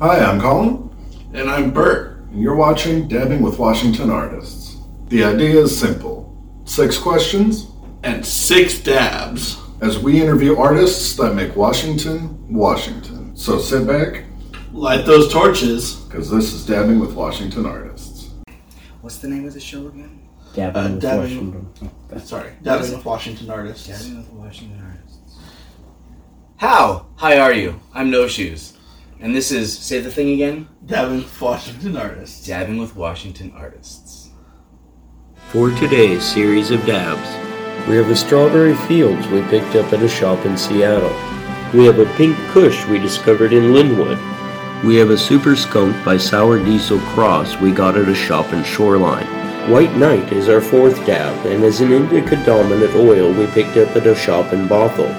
Hi, I'm Colin, And I'm Bert. and you're watching Dabbing with Washington Artists. The idea is simple six questions And six dabs. as we interview artists that make Washington, Washington. So sit back, Light those torches. because this is Dabbing with Washington Artists. What's the name of the show again? Dabbing Uh, with dabbing- Washington. Sorry. Dabbing with Washington artists. Dabbing with Washington Artists. How? Hi, are you? I'm No Shoes. And this is, say the thing again? Dabbing with Washington artists. Dabbing with Washington Artists. For today's series of dabs, We have a strawberry fields we picked up at a shop in Seattle. we have a pink kush we discovered in Lynnwood. We have a super skunk by Sour Diesel Cross we got at a shop in Shoreline. White Knight is our fourth dab and is an indica dominant oil we picked up at a shop in Bothell.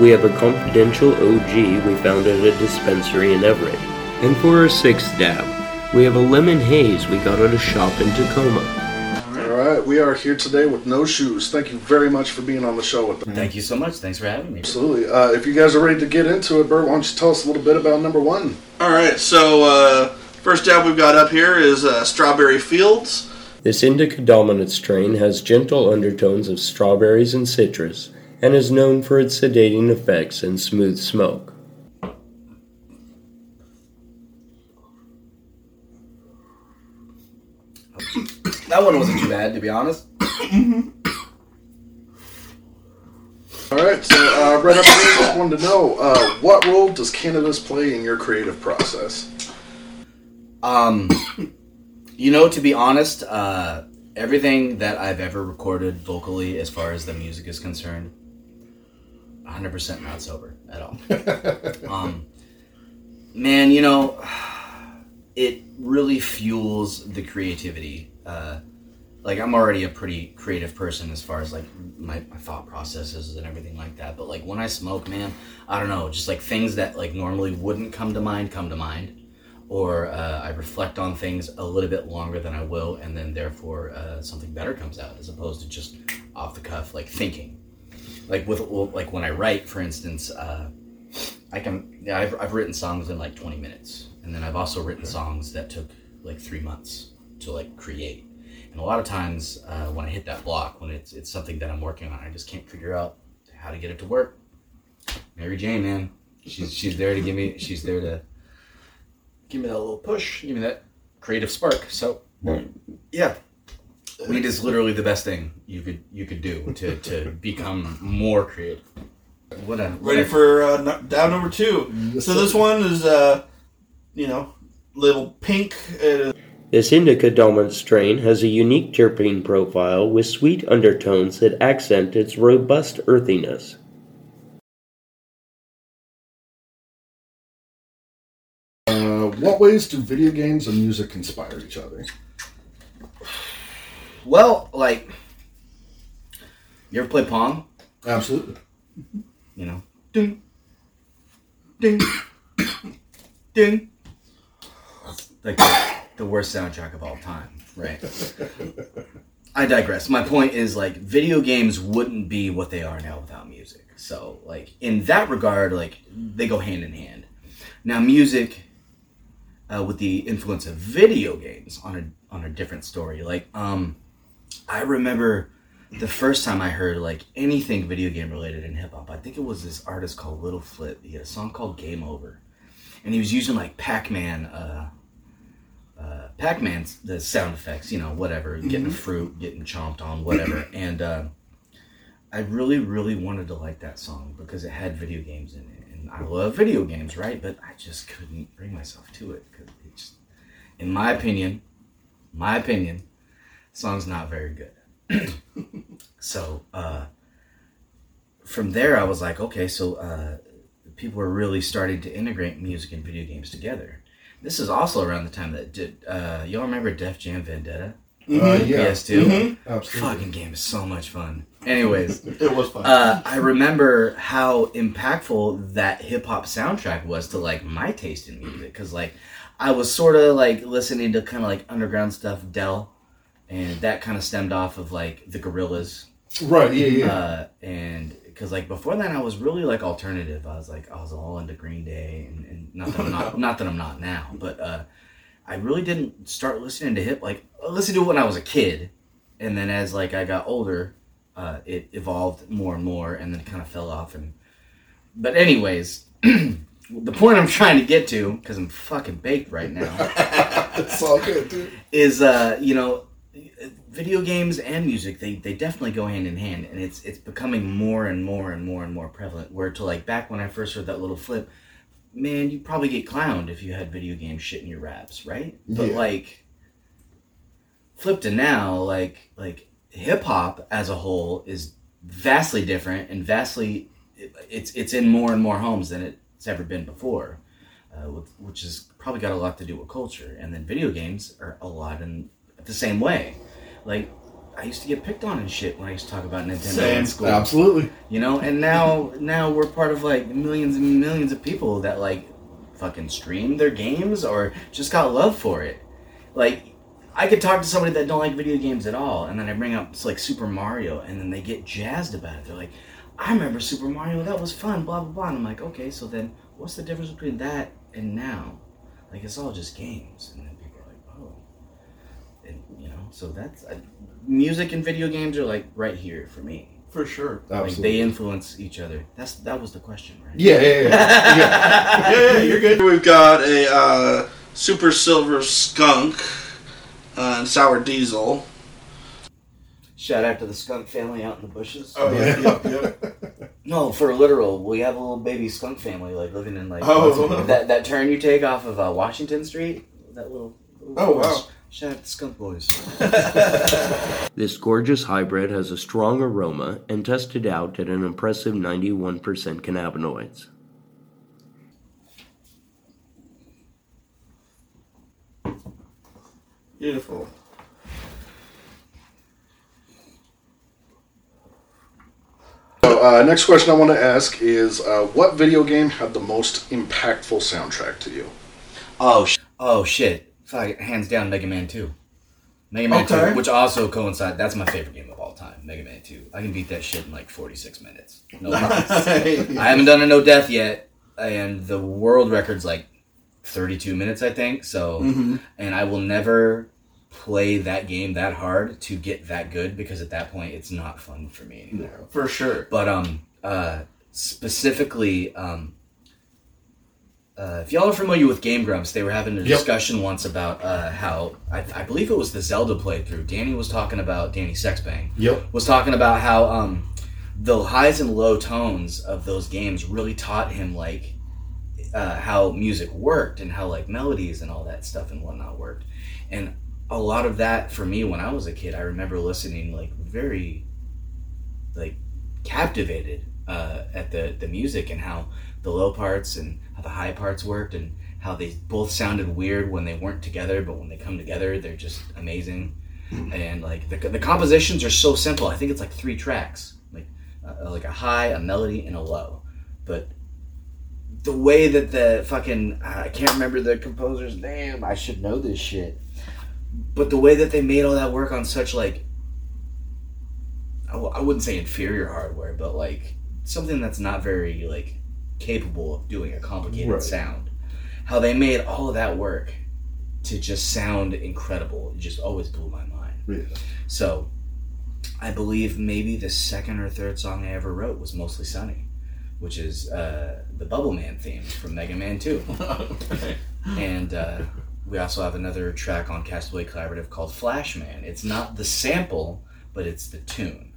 We have a confidential OG we found at a dispensary in Everett. And for our sixth dab, we have a lemon haze we got at a shop in Tacoma. All right, we are here today with No Shoes. Thank you very much for being on the show with us. Thank you so much. Thanks for having me. Absolutely. Uh, if you guys are ready to get into it, Bert, why don't you tell us a little bit about number one? All right. So uh, first dab we've got up here is uh, Strawberry Fields. This indica dominant strain has gentle undertones of strawberries and citrus and is known for its sedating effects and smooth smoke. That one wasn't too bad, to be honest. All right, so uh, right up here, just wanted to know uh, what role does cannabis play in your creative process? Um, you know, to be honest, uh, everything that I've ever recorded vocally, as far as the music is concerned, 100% not sober at all. um, man, you know, it really fuels the creativity. Uh, like I'm already a pretty creative person as far as like my, my thought processes and everything like that. But like when I smoke, man, I don't know, just like things that like normally wouldn't come to mind come to mind or uh, I reflect on things a little bit longer than I will, and then therefore uh, something better comes out as opposed to just off the cuff, like thinking. Like with like when I write, for instance, uh, I can yeah, I've, I've written songs in like 20 minutes, and then I've also written songs that took like three months to like create. And a lot of times uh, when I hit that block, when it's it's something that I'm working on, I just can't figure out how to get it to work. Mary Jane, man, she's she's there to give me. She's there to give me that little push, give me that creative spark. So, yeah, weed is literally the best thing you could you could do to, to become more creative. What a what Ready a- for uh, no- dab number two. So this one is, uh, you know, little pink. Uh, This indica dominant strain has a unique terpene profile with sweet undertones that accent its robust earthiness. Uh, what ways do video games and music inspire each other? Well, like you ever play Pong? Absolutely. You know, ding, ding, ding. Like the, the worst soundtrack of all time, right? I digress. My point is like video games wouldn't be what they are now without music. So like in that regard, like they go hand in hand. Now music, uh, with the influence of video games on a on a different story. Like um, I remember the first time I heard like anything video game related in hip hop. I think it was this artist called Little Flip. He had a song called Game Over, and he was using like Pac Man. Uh, uh, Pac-Man's the sound effects, you know, whatever, getting fruit, getting chomped on, whatever. and uh, I really, really wanted to like that song because it had video games in it, and I love video games, right? But I just couldn't bring myself to it because it just, in my opinion, my opinion, song's not very good. so uh, from there, I was like, okay, so uh, people are really starting to integrate music and video games together. This is also around the time that did uh, y'all remember Def Jam Vendetta? Uh, yeah, PS2. absolutely. Fucking game is so much fun. Anyways, it was fun. uh, I remember how impactful that hip hop soundtrack was to like my taste in music because like I was sort of like listening to kind of like underground stuff, Del, and that kind of stemmed off of like the Gorillaz Right, yeah, yeah. uh, and because like before that I was really like alternative. I was like I was all into Green Day, and, and not that I'm not not that I'm not now, but uh, I really didn't start listening to hip like listen to it when I was a kid, and then as like I got older, uh, it evolved more and more, and then it kind of fell off. And but anyways, the point I'm trying to get to because I'm fucking baked right now It's all good, dude. is uh you know video games and music they, they definitely go hand in hand and it's it's becoming more and more and more and more prevalent. Where to like back when i first heard that little flip man you probably get clowned if you had video game shit in your raps right? But like flip to now like like hip-hop as a whole is vastly different and vastly it's it's in more and more homes than it's ever been before uh, with, which has probably got a lot to do with culture. And then video games are a lot in the same way. Like I used to get picked on and shit when I used to talk about Nintendo Same. in school. Absolutely. You know, and now now we're part of like millions and millions of people that like fucking stream their games or just got love for it. Like I could talk to somebody that don't like video games at all, and then I bring up like Super Mario, and then they get jazzed about it. They're like, "I remember Super Mario. That was fun." Blah blah blah. And I'm like, "Okay, so then what's the difference between that and now? Like it's all just games." And then people are like, "Oh," and you know, so that's I, music and video games are like right here for me. For sure. Like they influence each other. That's that was the question, right? yeah, yeah, yeah. yeah. Yeah, yeah, you're good. We've got a uh, Super Silver Skunk uh, and Sour Diesel. Shout out to the skunk family out in the bushes. Oh yeah, yep, yep. No, for literal, we have a little baby skunk family like living in like Oh. that that turn you take off of uh, Washington Street. That little. little Oh, wow. Shout out to skunk boys. This gorgeous hybrid has a strong aroma and tested out at an impressive 91% cannabinoids. Beautiful. So, uh, next question I want to ask is uh, what video game had the most impactful soundtrack to you? Oh, sh- oh shit! Fuck, hands down, Mega Man Two. Mega Man Okay. Two, which also coincides. That's my favorite game of all time. Mega Man Two. I can beat that shit in like forty six minutes. No. I haven't done a no death yet, and the world record's like 32 minutes, I think. So, Mm-hmm. and I will never play that game that hard to get that good because at that point it's not fun for me anymore. For sure. But um, uh, specifically, um, uh, if y'all are familiar with Game Grumps, they were having a Yep. discussion once about uh, how I, I believe it was the Zelda playthrough. Danny was talking about Danny Sexbang Yep. was talking about how um, the highs and low tones of those games really taught him like uh, how music worked and how like melodies and all that stuff and whatnot worked. And a lot of that for me when I was a kid, I remember listening like very like captivated uh, at the the music and how the low parts and how the high parts worked and how they both sounded weird when they weren't together, but when they come together, they're just amazing. And like the, the compositions are so simple. I think it's like three tracks, like uh, like a high, a melody, and a low. But the way that the fucking I can't remember the composer's name. I should know this shit. But the way that they made all that work on such like I w- I wouldn't say inferior hardware, but like something that's not very like capable of doing a complicated Right. sound. How they made all of that work to just sound incredible. It just always blew my mind. Yeah. So, I believe maybe the second or third song I ever wrote was Mostly Sunny, which is uh, the Bubble Man theme from Mega Man 2. and uh, we also have another track on Castaway Collaborative called Flashman. It's not the sample, but it's the tune.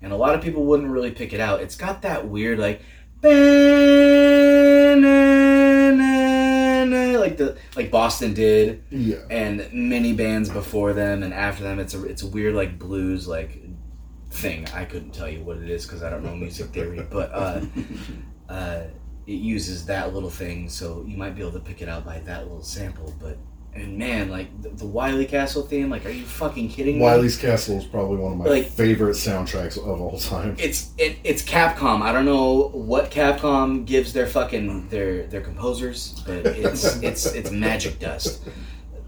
And a lot of people wouldn't really pick it out. It's got that weird, like, like the like Boston did Yeah. and many bands before them and after them it's a it's a weird like blues like thing i couldn't tell you what it is because i don't know music theory but uh uh it uses that little thing so you might be able to pick it out by that little sample but and man, like the, the Wily Castle theme, like, are you fucking kidding me? Wily's Castle is probably one of my like, favorite soundtracks of all time. It's it, it's Capcom. I don't know what Capcom gives their fucking their their composers, but it's it's it's magic dust.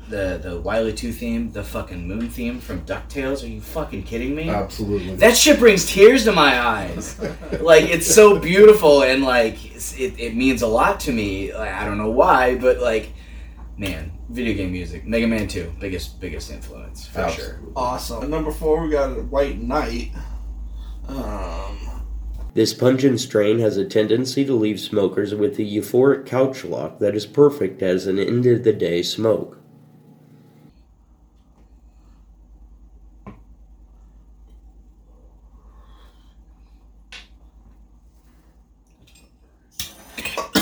The the Wily Two theme, the fucking Moon theme from Ducktales. Are you fucking kidding me? Absolutely. That shit brings tears to my eyes. like it's so beautiful and like it it means a lot to me. Like, I don't know why, but like man, video game music. Mega Man Two, biggest biggest influence for Absolutely. sure. Awesome. Number four, we got White Knight. Um, this pungent strain has a tendency to leave smokers with the euphoric couch lock that is perfect as an end of the day smoke.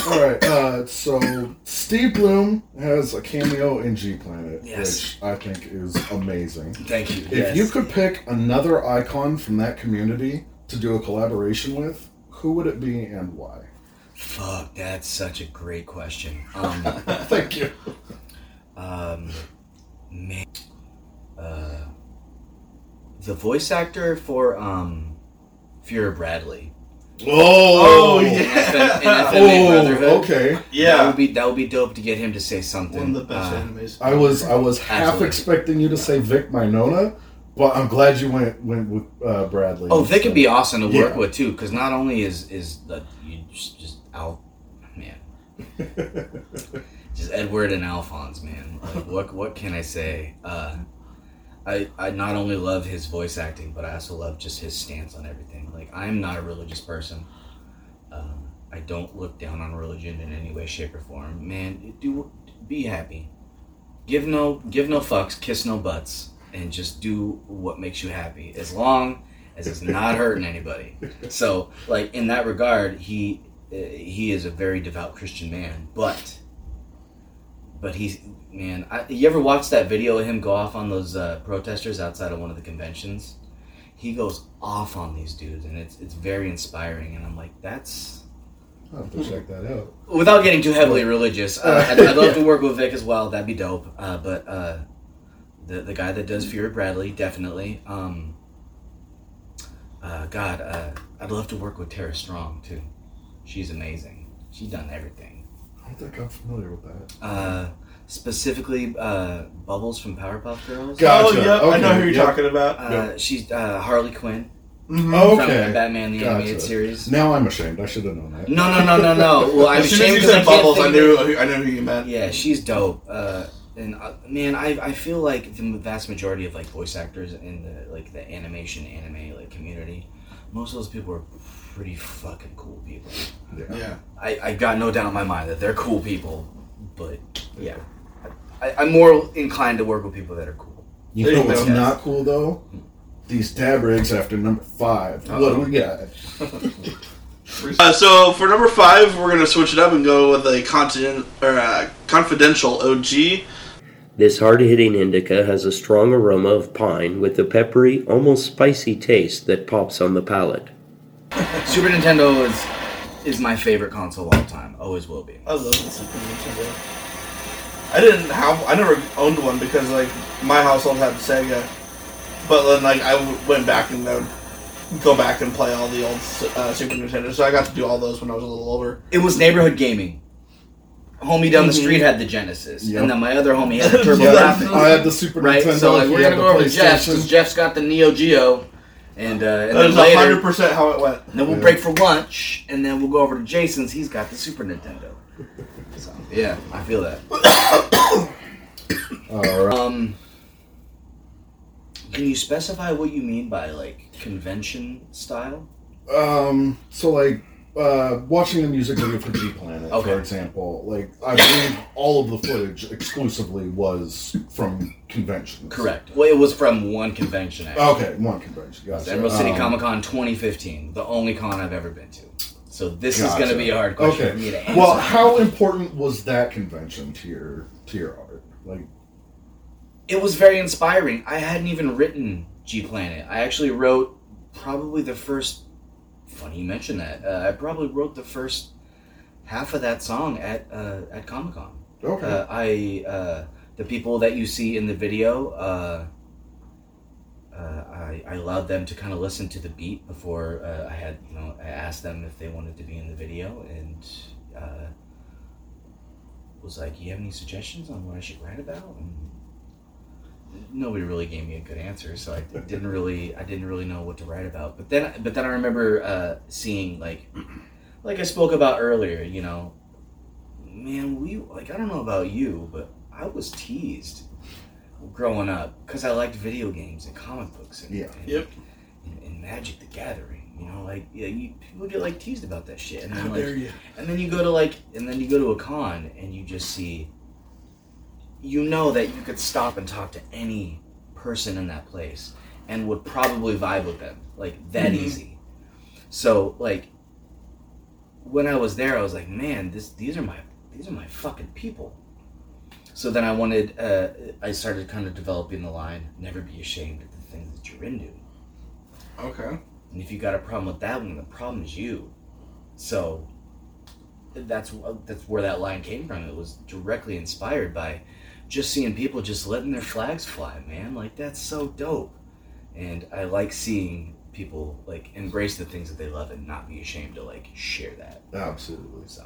All right, uh, so Steve Blum has a cameo in G Planet, yes. which I think is amazing. Thank you. If yes. you could pick another icon from that community to do a collaboration with, who would it be and why? Fuck, that's such a great question. Um, Thank you. Um, man, uh, the voice actor for um, Fuhrer Bradley Oh, oh yeah. oh, okay. Yeah, that would be that would be dope to get him to say something. One of the best uh. I was I was half Absolutely. expecting you to say Vic Mignogna, but I'm glad you went went with uh, Bradley. Oh, Vic so. be awesome to work yeah. with too, because not only is is the you just, just out man, just Edward and Alphonse, man. Like, what what can I say? Uh, I, I not only love his voice acting, but I also love just his stance on everything. Like, I'm not a religious person. Um, I don't look down on religion in any way, shape, or form. Man, do be happy. Give no give no fucks, kiss no butts, and just do what makes you happy. As long as it's not hurting anybody. So, like in that regard, he uh, he is a very devout Christian man, but but he's man. I, you ever watch that video of him go off on those uh, protesters outside of one of the conventions? He goes off on these dudes, and it's it's very inspiring. And I'm like, that's. i have to check that out. Without getting too heavily religious, uh, I'd, I'd, love yeah. to work with Vic as well. That'd be dope. Uh, but uh, the the guy that does Fuhrer Bradley, definitely. Um, uh, God, uh, I'd love to work with Tara Strong too. She's amazing. She's done everything. I think I'm familiar with that. Uh, specifically, uh, Bubbles from Powerpuff Girls. Gotcha. Oh, yep. I know who you're yep. talking about. Uh, Yep. she's uh, Harley Quinn Mhm. From Okay. Batman the Gotcha. animated series. Now I'm ashamed. I should have known that. No, no, no, no, no. Well, I'm ashamed because you 'cause said bubbles, I knew who- I knew who you meant. Yeah, she's dope. Uh, and uh, man, I, I feel like the vast majority of like voice actors in the like the animation anime like community, most of those people are pretty fucking cool people. Yeah. yeah. I, I got no doubt in my mind that they're cool people, but yeah. I, am more inclined to work with people that are cool. You know what's not cool though? These dab rigs after number 5 Uh-oh. What do we got? uh, so for number five, we're gonna switch it up and go with a continent or a confidential OG. This hard-hitting indica has a strong aroma of pine with a peppery, almost spicy taste that pops on the palate. Super Nintendo is is my favorite console of all time. Always will be. I love the Super Nintendo. I didn't have. I never owned one because like my household had Sega, but then like I went back and I would go back and play all the old uh, Super Nintendo. So I got to do all those when I was a little older. It was neighborhood gaming. Homie down the mm-hmm. street had the Genesis, yep. and then my other homie had the Turbo yeah, Graphics. I had the Super right? Nintendo. So like, we're gonna go over to Jeff's because Jeff's got the Neo Geo. And, uh, and hundred percent how it went. Then we'll yeah. break for lunch, and then we'll go over to Jason's. He's got the Super Nintendo. So yeah, I feel that. All right. Um, can you specify what you mean by like convention style? Um, so like uh, watching the music video for G Planet, okay. for example, like I believe all of the footage exclusively was from conventions. Correct. Well, it was from one convention. Actually. Okay, one convention. Gotcha. Emerald City um, Comic Con 2015, the only con I've ever been to. So this gotcha. is going to be a hard question okay. for me to answer. Well, how important was that convention to your to your art? Like, it was very inspiring. I hadn't even written G Planet. I actually wrote probably the first funny you mentioned that. Uh, I probably wrote the first half of that song at uh, at Comic Con. Okay. Uh, I uh, the people that you see in the video. Uh, uh, I, I allowed them to kind of listen to the beat before I had you know I asked them if they wanted to be in the video and was like, "You have any suggestions on what I should write about?" And nobody really gave me a good answer, so I didn't really I didn't really know what to write about. But then but then I remember uh, seeing like like I spoke about earlier, you know, man, we like I don't know about you, but I was teased growing up because I liked video games and comic books and, Yeah. and, Yep. and, and Magic the Gathering. You know, like yeah, you, people get like teased about that shit, and then How like dare you? and then you go to like, and then you go to a con and you just see, you know that you could stop and talk to any person in that place and would probably vibe with them like that Mhm. easy. So like, when I was there, I was like, man, this these are my these are my fucking people. So then I wanted, uh, I started kind of developing the line, never be ashamed of the things that you're into. Okay. And if you got a problem with that one, the problem is you. So that's that's where that line came from. It was directly inspired by just seeing people just letting their flags fly, man. Like that's so dope. And I like seeing people like embrace the things that they love and not be ashamed to like share that. Absolutely. So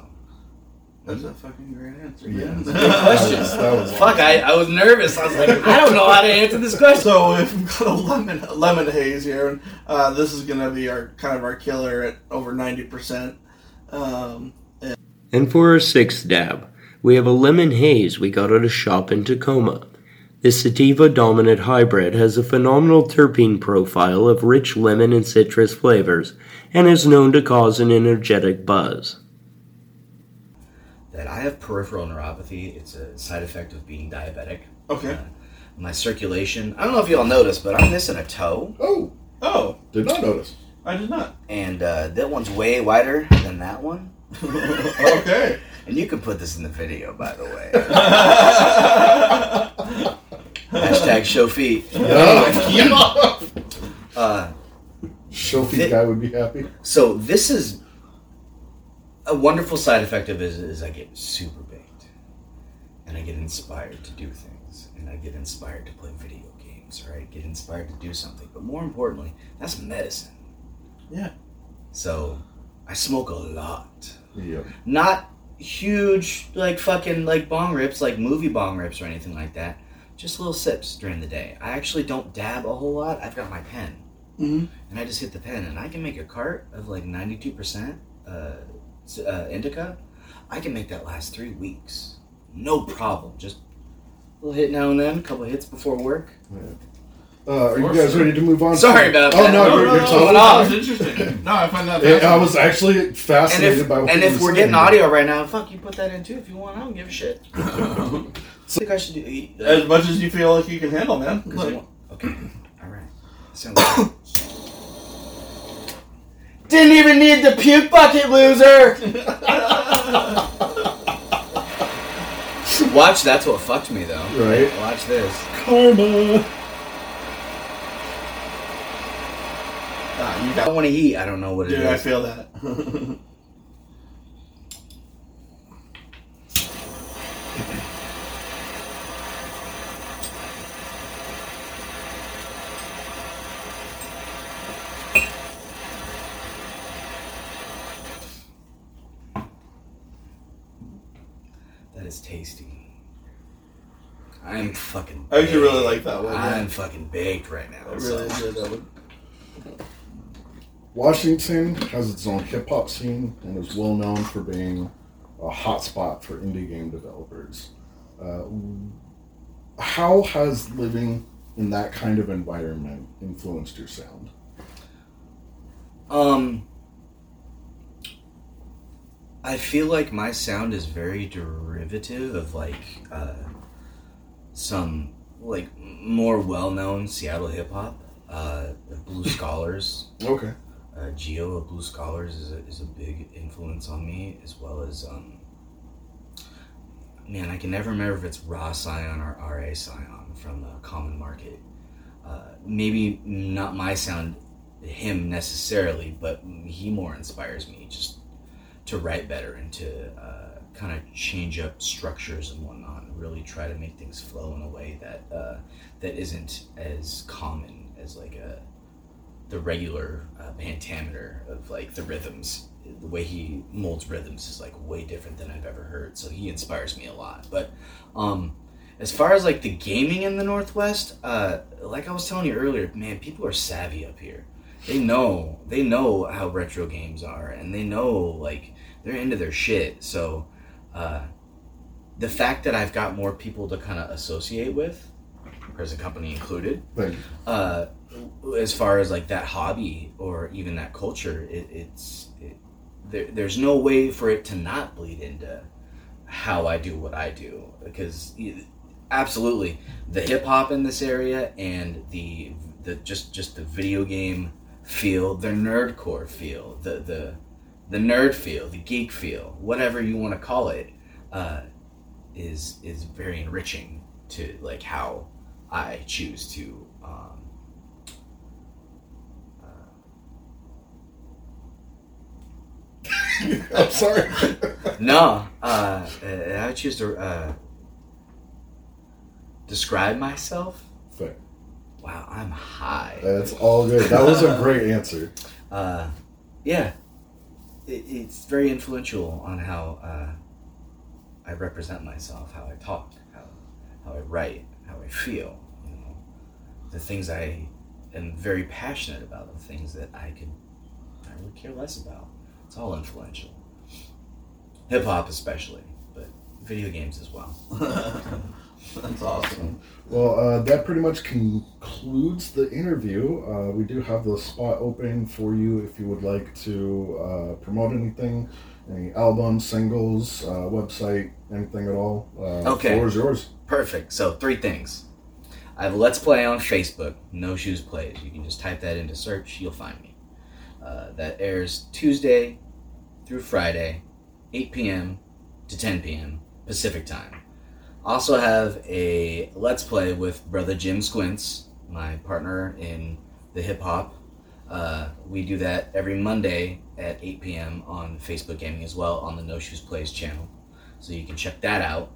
That's a fucking great answer. Yeah. man. good questions. That was Fuck, I, I was nervous. I was like, I don't know how to answer this question. So we've got a lemon lemon haze here, and uh, this is gonna be our kind of our killer at over ninety percent. Um, And for our sixth dab, we have a lemon haze we got at a shop in Tacoma. This sativa dominant hybrid has a phenomenal terpene profile of rich lemon and citrus flavors and is known to cause an energetic buzz. That I have peripheral neuropathy. It's a side effect of being diabetic. okay. Uh, my circulation. I don't know if y'all noticed, but I'm missing a toe, Oh, Oh, did not notice. I did not. and uh, that one's way wider than that one. okay. And you can put this in the video, by the way. Hashtag show feet. Yeah. Uh, Shofi Thi- guy would be happy. so this is a wonderful side effect of it is, is I get super baked, and I get inspired to do things, and I get inspired to play video games, or I get inspired to do something. But more importantly, that's medicine. Yeah. So I smoke a lot. Yeah. Not huge, like fucking like bong rips, like movie bong rips or anything like that. Just little sips during the day. I actually don't dab a whole lot. I've got my pen, Mhm. and I just hit the pen, and I can make a cart of like ninety-two percent uh, uh, indica. I can make that last three weeks, no problem. Just a little hit now and then, a couple hits before work. Uh, are you guys ready to move on? Sorry about oh, that. no, No, you're, no, you're no, totally no, that was interesting. No, I find that. Yeah, I was actually And fascinated if by what and if we're saying. getting audio right now, fuck, you put that in too if you want. I don't give a shit. I think I should do. uh, as much as you feel like you can handle, man. Like, Okay. All right. Sounds good. Didn't even need the puke bucket, loser. Watch. That's what fucked me, though. Right. Watch this. Karma. Ah, you I got. don't want to eat. I don't know what it is. Dude, I feel that. That is tasty. I'm fucking. I actually really like that one. I'm fucking baked right now. I really so- enjoyed that one. Washington has its own hip hop scene and is well known for being a hotspot for indie game developers. Uh, how has living in that kind of environment influenced your sound? Um, I feel like my sound is very derivative of like uh, some like more well-known Seattle hip hop. Uh, Blue Scholars, Okay. Uh, Geo of Blue Scholars is a, is a big influence on me, as well as um, man, I can never remember if it's Raw Scion or RA Scion from the Common Market. Uh, maybe not my sound, him necessarily, but he more inspires me just to write better and to uh, kind of change up structures and whatnot, and really try to make things flow in a way that uh, that isn't as common as like a the regular uh, pentameter of like the rhythms. The way he molds rhythms is like way different than I've ever heard. So he inspires me a lot. But um, as far as like the gaming in the Northwest, uh, like I was telling you earlier, man, people are savvy up here. They know they know how retro games are, and they know like they're into their shit. So uh, the fact that I've got more people to kind of associate with, present company included, right. uh, as far as like that hobby or even that culture, it, it's it, there, there's no way for it to not bleed into how I do what I do. Because absolutely the hip hop in this area and the the just just the video game feel, the nerdcore feel, the the the nerd feel, the geek feel, whatever you want to call it, uh, is is very enriching to like how I choose to um, I'm sorry. No, uh, uh, I choose to uh, describe myself. Fair. Wow, I'm high. That's all good. That was a great answer. Uh, yeah, it, it's very influential on how uh, I represent myself, how I talk, how how I write, how I feel. You know, the things I am very passionate about, the things that I could I really care less about. It's all influential. Hip hop, especially, but video games as well. That's awesome. Well, uh, that pretty much concludes the interview. Uh, we do have the spot open for you if you would like to uh, promote anything, any albums, singles, uh, website, anything at all. Uh, Okay. Floor is yours. Perfect. So three things. I have Let's Play on Facebook, No Shoes Plays. You can just type that into search, you'll find me. Uh, that airs Tuesday through Friday, 8 p.m. to 10 p.m. Pacific time. Also have a Let's Play with brother Jim Squints, my partner in the hip hop. Uh, we do that every Monday at 8 p.m. on Facebook Gaming as well on the No Shoes Plays channel. So you can check that out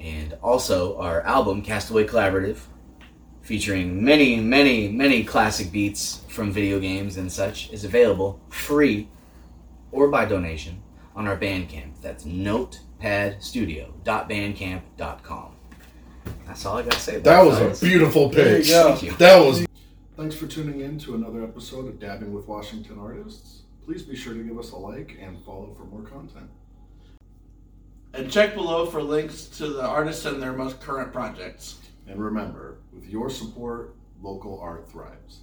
and also our album Castaway Collaborative, featuring many, many, many classic beats from video games and such, is available free or by donation on our Bandcamp. That's notepadstudio.bandcamp.com. That's all I gotta say. About That it, was fellas. a beautiful pitch. you. Thank you. That was. Thanks for tuning in to another episode of Dabbing with Washington Artists. Please be sure to give us a like and follow for more content. And check below for links to the artists and their most current projects. And remember, with your support, local art thrives.